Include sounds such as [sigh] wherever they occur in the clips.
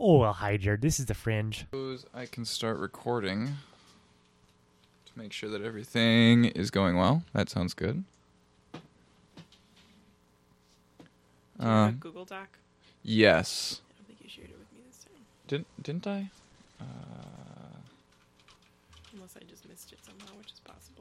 Oh, well, hi, Jared. This is the Fringe. I can start recording to make sure that everything is going well. That sounds good. Do you have a Um, Google Doc? yes. I don't think you shared it with me this time. Didn't didn't I? Uh, Unless I just missed it somehow, which is possible.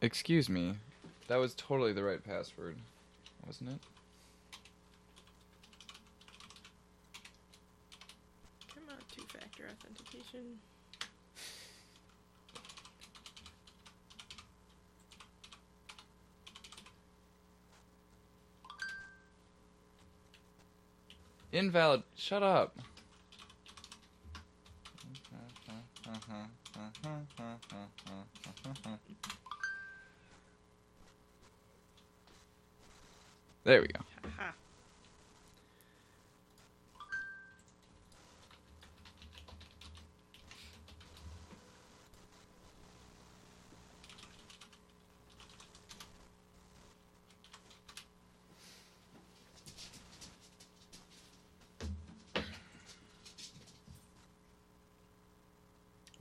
Excuse me. That was totally the right password, wasn't it? Come on, two-factor authentication. Invalid. Shut up. [laughs] There we go. Haha.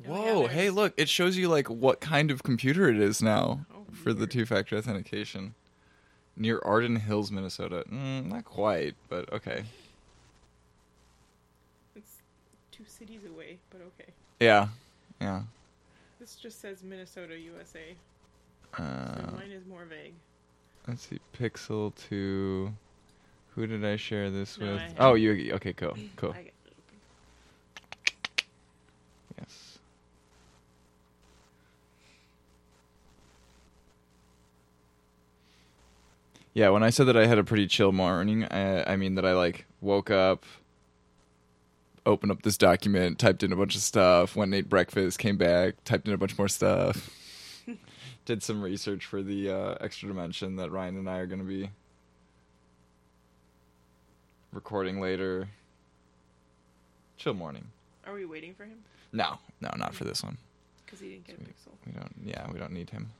My God, Whoa, hey, look, it shows you like what kind of computer it is now Oh, for the two-factor authentication. Near Arden Hills, Minnesota. Mm, not quite, but okay. It's two cities away, but okay. Yeah, yeah. This just says Minnesota, USA. So Uh, mine is more vague. let's see, Pixel 2. Who did I share this No, with? I Oh, you. Okay, cool, cool. I got it open. Yes. Yeah, when I said that I had a pretty chill morning, I, I mean that I like woke up, opened up this document, typed in a bunch of stuff, went and ate breakfast, came back, typed in a bunch more stuff, [laughs] did some research for the uh, extra dimension that Ryan and I are going to be recording later. Chill morning. Are we waiting for him? No, no, not for this one. Because he didn't get a Sweet. pixel. We don't. Yeah, we don't need him.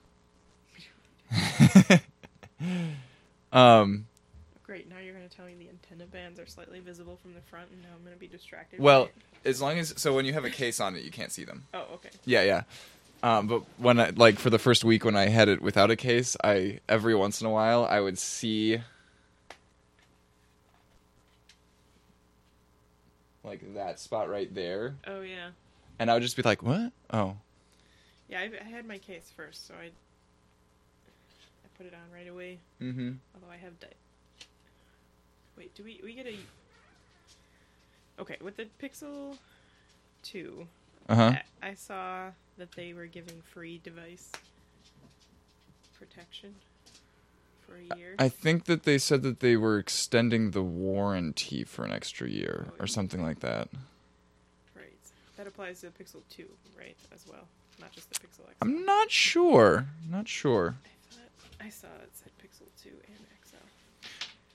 [laughs] [laughs] um. Great, now you're going to tell me the antenna bands are slightly visible from the front, and now I'm going to be distracted. Well, as long as so when you have a case on it, you can't see them. Oh, okay. Yeah, yeah. Um, but when I like for the first week when I had it without a case, I every once in a while I would see like that spot right there, Oh, yeah. and I would just be like, "What? Oh, Yeah, I, I had my case first, so I put it on right away. mm-hmm." Although I have di- Wait, do we we get a? Okay, with the Pixel Two, Uh huh. I, I saw that they were giving free device protection for a year. I think that they said that they were extending the warranty for an extra year Oh, or something like that. right, that applies to the Pixel Two, right, as well, not just the Pixel XL. I'm not sure. Not sure. I thought I saw it said Pixel Two and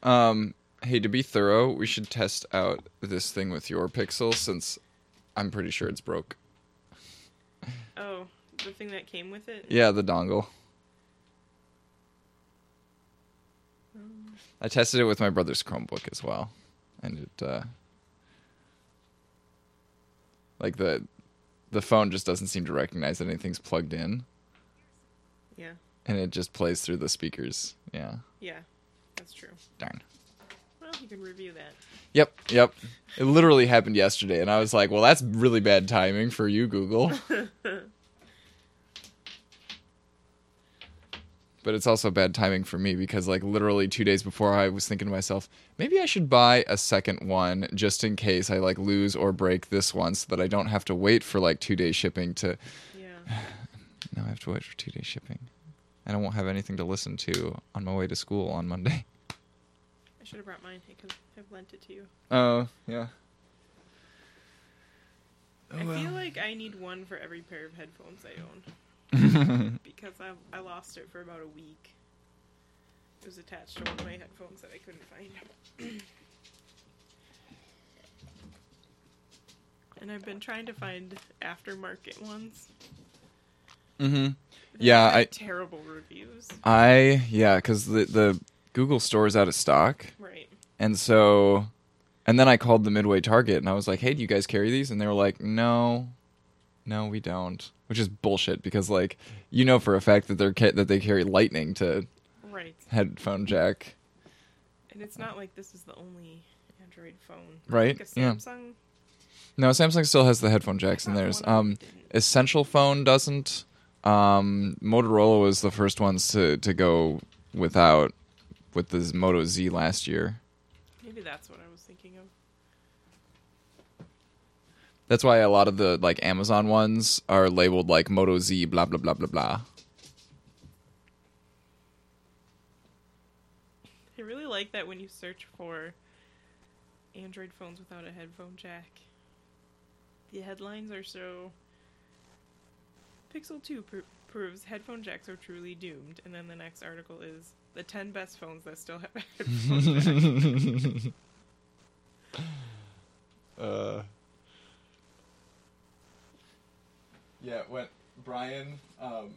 XL. Um, hey, to be thorough, we should test out this thing with your Pixel since I'm pretty sure it's broke. Oh, the thing that came with it. Yeah, the dongle. Um, I tested it with my brother's Chromebook as well, and it uh, like the the phone just doesn't seem to recognize that anything's plugged in, yeah, and it just plays through the speakers. Yeah, yeah, that's true. darn. Well, you can review that. Yep, yep. It literally happened yesterday, and I was like, "Well, that's really bad timing for you, Google." [laughs] but it's also bad timing for me because, like, literally two days before, I was thinking to myself, maybe I should buy a second one just in case I like lose or break this one, so that I don't have to wait for like two days shipping to. Yeah. [sighs] Now I have to wait for two days shipping, and I won't have anything to listen to on my way to school on Monday. [laughs] I should have brought mine. I could have lent it to you. Oh yeah. Oh, I well. feel like I need one for every pair of headphones I own [laughs] because I I lost it for about a week. It was attached to one of my headphones that I couldn't find. and I've been trying to find aftermarket ones. Mm-hmm. Yeah, I- terrible reviews. I yeah, because the the Google store is out of stock, Right. and so, and then I called the Midway Target and I was like, "Hey, do you guys carry these?" And they were like, "No, no, we don't." Which is bullshit because like you know for a fact that they're ca- that they carry Lightning to Right. headphone jack, And it's not like this is the only Android phone. Right, Like a yeah. Samsung. No, Samsung still has the headphone jacks in theirs. one of them Um. Essential Phone doesn't. Um, Motorola was the first ones to to go without with the Moto Z last year. Maybe that's what I was thinking of. That's why a lot of the like Amazon ones are labeled like Moto Z blah blah blah blah blah. I really like that when you search for Android phones without a headphone jack. The headlines are so. Pixel 2 pr- proves headphone jacks are truly doomed. And then the next article is the 10 best phones that still have [laughs] headphone [laughs] uh, yeah, when Brian um,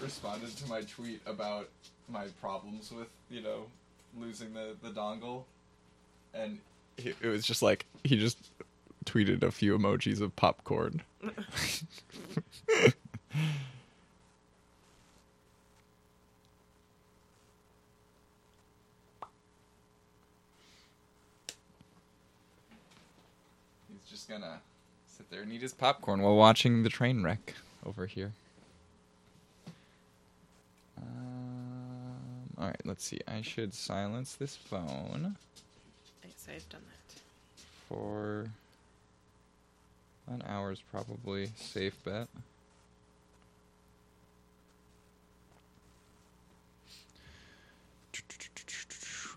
responded to my tweet about my problems with you know losing the the dongle, and he, it was just like he just tweeted a few emojis of popcorn. [laughs] He's just gonna sit there and eat his popcorn while watching the train wreck over here. Um, all right, let's see. I should silence this phone yes, I've done that. for an hour's probably safe bet.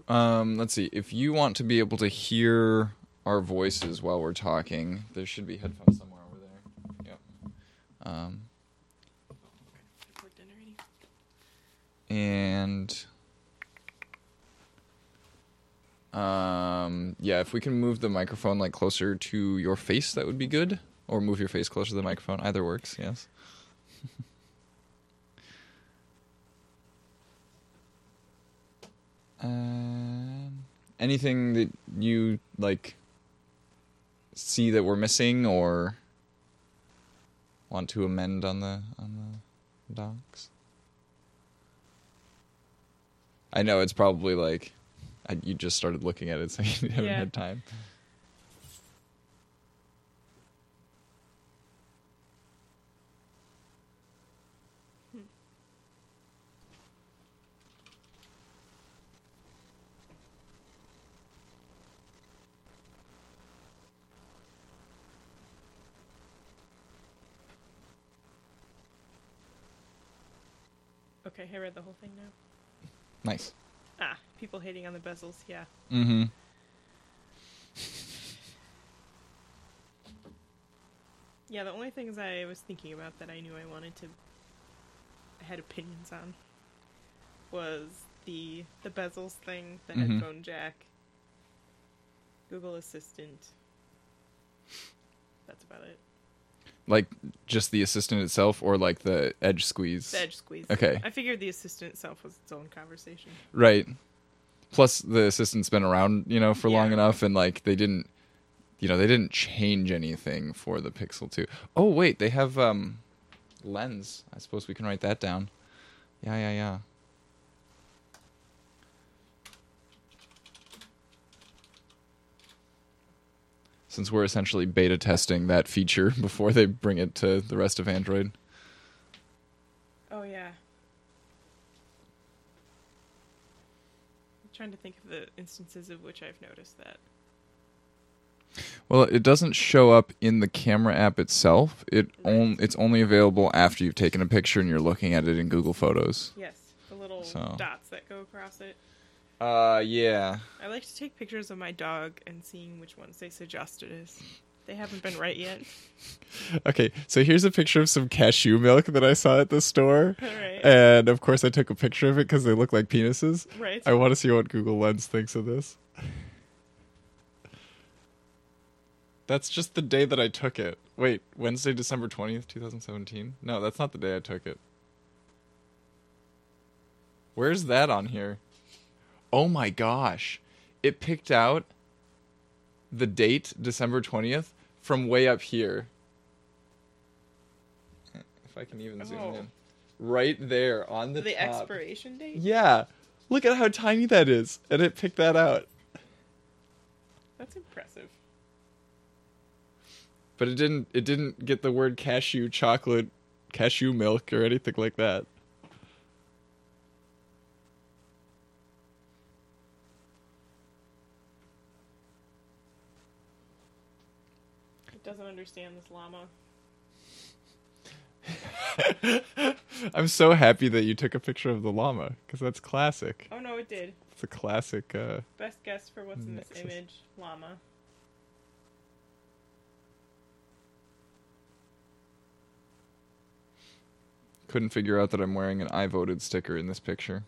Um, let's see. If you want to be able to hear our voices while we're talking, there should be headphones somewhere over there. Yep. Um, and um, yeah, if we can move the microphone like closer to your face, that would be good. Or move your face closer to the microphone. Either works. Yes. Um, anything that you like see that we're missing or want to amend on the on the docs? I know it's probably like I, you just started looking at it, so [laughs] you haven't Yeah. had time. Okay, I read the whole thing now. Nice. Ah, people hating on the bezels. Yeah. Mm-hmm. Yeah, the only things I was thinking about that I knew I wanted to I had opinions on was the the bezels thing, the Mhm. headphone jack, Google Assistant. That's about it. Like just the assistant itself, or like the edge squeeze. The edge squeeze. Okay. I figured the assistant itself was its own conversation. Right. Plus, the assistant's been around, you know, for long enough, and like they didn't, you know, they didn't change anything for the Pixel Two. Oh wait, they have um, lens. I suppose we can write that down. Yeah, yeah, yeah. Since we're essentially beta testing that feature [laughs] before they bring it to the rest of Android. Oh yeah. I'm trying to think of the instances of which I've noticed that. Well, it doesn't show up in the camera app itself. It on, it's only available after you've taken a picture and you're looking at it in Google Photos. Yes, the little So- dots that go across it. Uh, yeah. I like to take pictures of my dog and seeing which ones they suggest it is. They haven't been right yet. [laughs] Okay, so here's a picture of some cashew milk that I saw at the store. All right. And of course, I took a picture of it because they look like penises. right. I want to see what Google Lens thinks of this. That's just the day that I took it. Wait, Wednesday, December 20th, 2017? No, that's not the day I took it. Where's that on here? Oh my gosh. It picked out the date, December 20th, from way up here. If I can even zoom Oh. in. Right there on the, the top. expiration date. Yeah. Look at how tiny that is. And it picked that out. That's impressive. But it didn't it didn't get the word cashew chocolate cashew milk or anything like that. It doesn't understand this llama. [laughs] I'm so happy that you took a picture of the llama because that's classic. Oh no, it did. It's a classic. Uh, Best guess for what's in this Nexus. image: llama. couldn't figure out that I'm wearing an I voted sticker in this picture.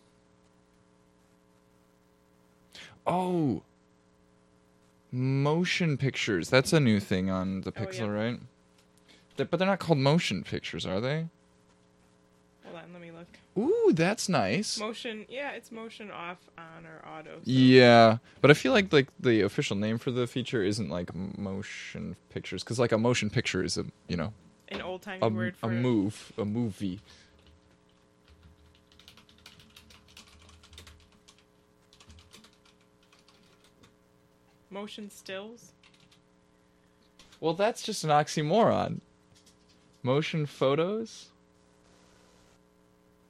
Oh, motion pictures. That's a new thing on the Oh, Pixel, yeah. right? Th- But they're not called motion pictures, are they? Hold on, let me look. Ooh, that's nice. Motion, yeah, it's motion off on or auto. so- Yeah, but I feel like like the official name for the feature isn't like motion pictures because like a motion picture is a you know An old timey a, word a move a movie. Motion stills. Well, that's just an oxymoron. Motion photos.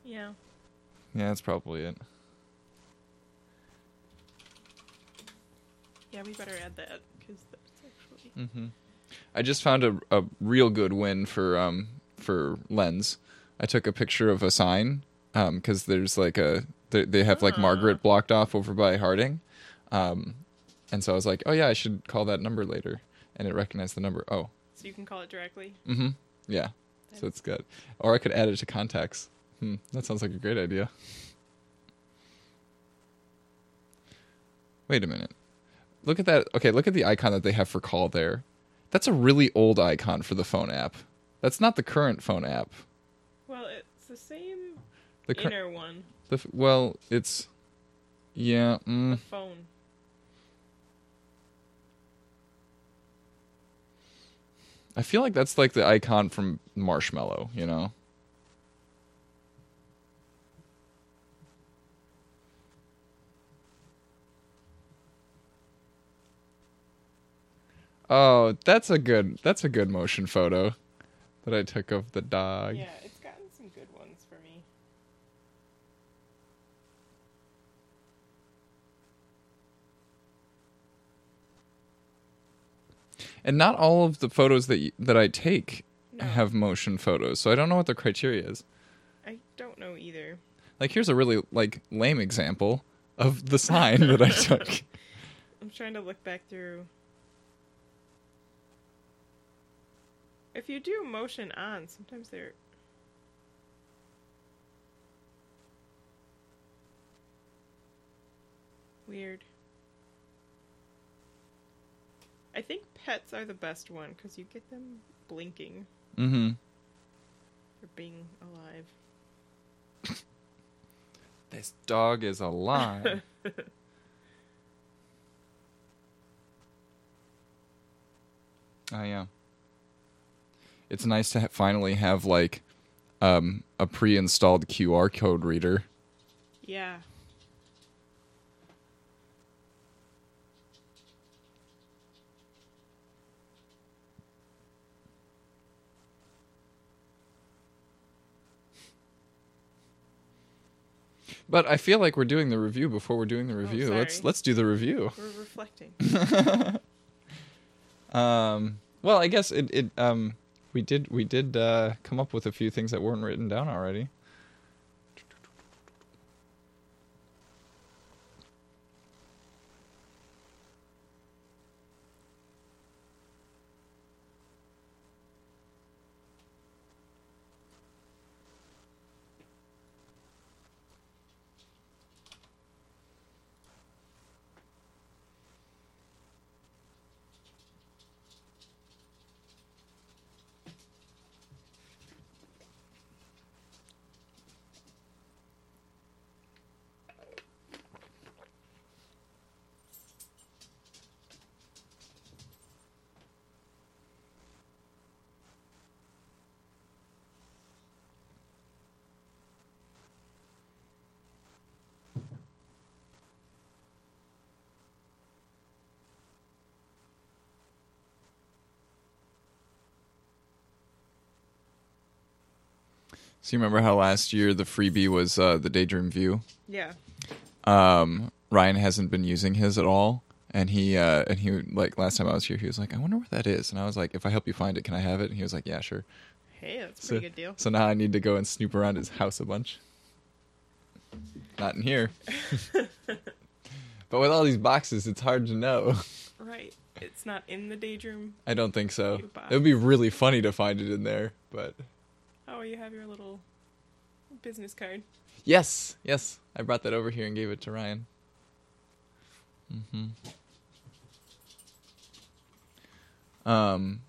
Yeah. Yeah, that's probably it. Yeah, we better add that because that's actually. hmm I just found a a real good win for um for Lens. I took a picture of a sign um because there's like a they, they have like Ah. Margaret blocked off over by Harding, um, and so I was like, oh yeah, I should call that number later, and it recognized the number. Oh, So you can call it directly. mm-hmm, yeah. So it's good. Or I could add it to contacts. Hmm, that sounds like a great idea. Wait a minute. Look at that. Okay, look at the icon that they have for call there. That's a really old icon for the phone app. That's not the current phone app. Well, it's the same The cur- inner one, the f- well, it's yeah. the Mm, phone. I feel like that's like the icon from Marshmallow. You know. Oh, that's a good that's a good motion photo that I took of the dog. Yeah, it's gotten some good ones for me. And not all of the photos that y- that I take No, have motion photos, so I don't know what the criteria is. I don't know either. Like here's a really like lame example of the sign that I [laughs] took. I'm trying to look back through. If you do motion on, sometimes they're. Weird. I think pets are the best one because you get them blinking Mm-hmm. or being alive. This dog is alive. [laughs] oh yeah. It's nice to ha- finally have like um, a pre-installed QR code reader. Yeah. But I feel like we're doing the review before we're doing the review. let's let's do the review. We're reflecting. [laughs] Um, well, I guess it, it um, we did we did uh, come up with a few things that weren't written down already. So you remember how last year the freebie was uh, the Daydream View? Yeah. Um, Ryan hasn't been using his at all, and he uh, and he like last time I was here, he was like, "I wonder where that is," and I was like, "If I help you find it, can I have it?" And he was like, "Yeah, sure." Hey, that's So, pretty good deal. so now I need to go and snoop around his house a bunch. Not in here. [laughs] but with all these boxes, it's hard to know. Right. It's not in the daydream. I don't think so. It would be really funny to find it in there, but Oh, you have your little business card. yes, yes, I brought that over here and gave it to Ryan. Mm-hmm. Um,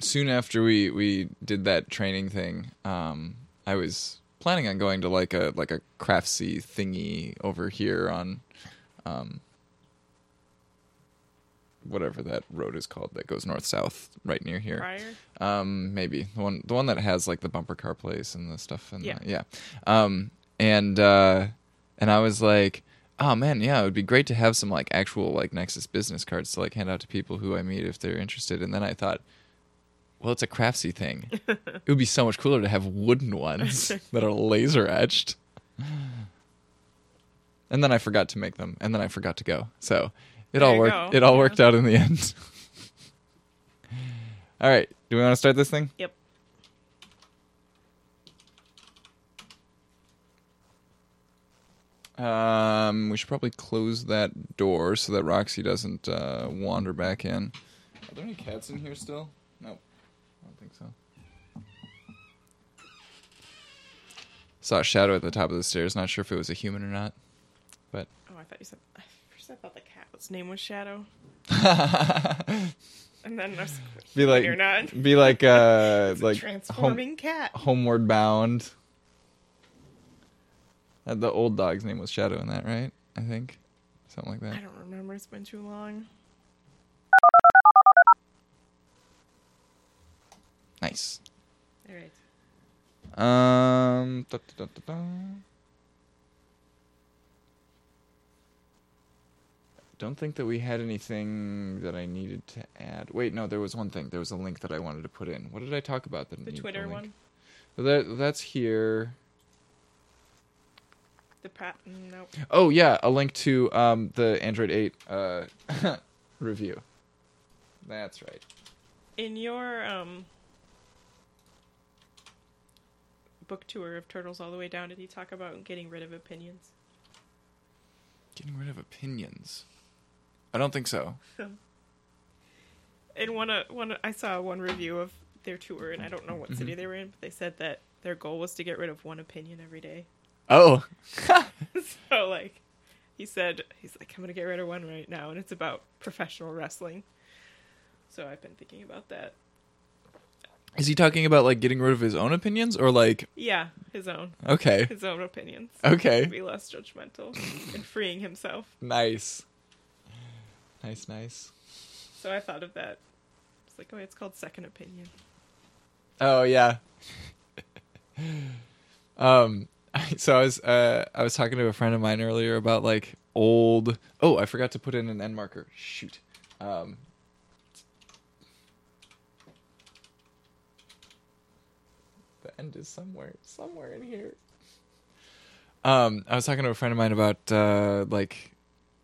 soon after we we did that training thing, um, I was planning on going to like a like a craftsy thingy over here on, um, whatever that road is called that goes north south right near here. Prior. Um, maybe the one the one that has like the bumper car place and the stuff and Yeah. the, yeah. Um, and uh, and I was like, oh man, yeah, it would be great to have some like actual like Nexus business cards to like hand out to people who I meet if they're interested. And then I thought, well, it's a craftsy thing. [laughs] it would be so much cooler to have wooden ones [laughs] that are laser etched. And then I forgot to make them, and then I forgot to go. So it There all worked. go. It all Yeah. worked out in the end. [laughs] all right, do we want to start this thing? Yep. Um, we should probably close that door so that Roxy doesn't uh, wander back in. Are there any cats in here still? Nope. I don't think so. Saw a shadow at the top of the stairs. Not sure if it was a human or not. But Oh, I thought you said. I thought the cat's name was Shadow, [laughs] and then I was like, be like, "You're not." be like, uh, like home, transforming cat. homeward bound. Uh, the old dog's name was Shadow in that, right? I think something like that. I don't remember. It's been too long. Nice. All right. Um. da, da, da, da, da. Don't think that we had anything that I needed to add. Wait, no, there was one thing. There was a link that I wanted to put in. What did I talk about? That The Twitter link? one. So that that's here. The Pat. Nope. Oh yeah, a link to um the Android 8 uh [laughs] review. That's right. In your um book tour of Turtles All the Way Down, did he talk about getting rid of opinions? Getting rid of opinions. I don't think so. In one, uh, one, I saw one review of their tour, and I don't know what Mm-hmm. city they were in, but they said that their goal was to get rid of one opinion every day. Oh. [laughs] so like, he said he's like, I'm gonna get rid of one right now, and it's about professional wrestling. So I've been thinking about that. Is he talking about like getting rid of his own opinions or like Yeah, his own, okay. his own opinions. Okay. Be less judgmental [laughs] and freeing himself. Nice. Nice, nice. So I thought of that. It's like, oh, it's called second opinion. Oh yeah. [laughs] um [laughs] so I was uh I was talking to a friend of mine earlier about like old Oh, I forgot to put in an end marker. Shoot. Um The end is somewhere somewhere in here. Um I was talking to a friend of mine about uh like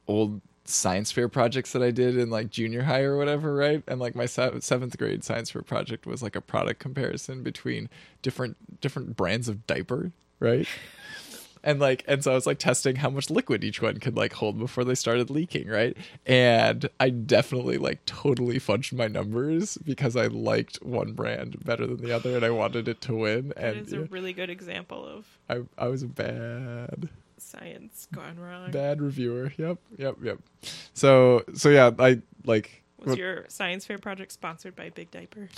old science fair projects that I did in like junior high or whatever, right? And like my se- seventh grade science fair project was like a product comparison between different different brands of diaper, right? [laughs] and like and so I was like testing how much liquid each one could like hold before they started leaking, right? And I definitely like totally fudged my numbers because I liked one brand better than the other and I wanted it to win. That And is a really good example of I I was bad science gone wrong. bad reviewer. Yep, yep, yep. So so yeah, I like Was what- your science fair project sponsored by Big Diaper? [laughs]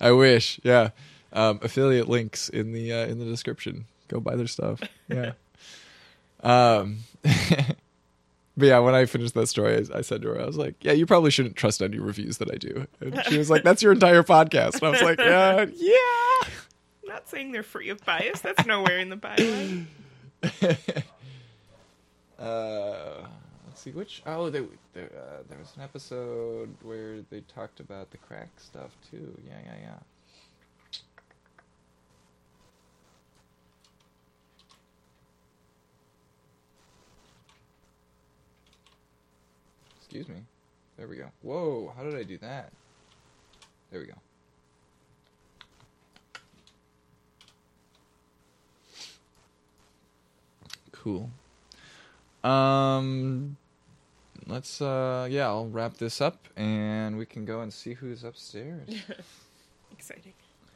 I wish. Yeah. Um, affiliate links in the uh, in the description. Go buy their stuff. Yeah. [laughs] um [laughs] But yeah, when I finished that story, I, I said to her, I was like, "Yeah, you probably shouldn't trust any reviews that I do." And she was like, "That's your entire podcast." And I was like, "Yeah, yeah." not saying they're free of bias. That's nowhere in the bylaw. [laughs] uh, let's see which. Oh, they, uh, there was an episode where they talked about the crack stuff too. Yeah, yeah, yeah. Excuse me. There we go. Whoa, how did I do that? There we go. Cool. Um let's uh yeah, I'll wrap this up and we can go and see who's upstairs. [laughs] Exciting.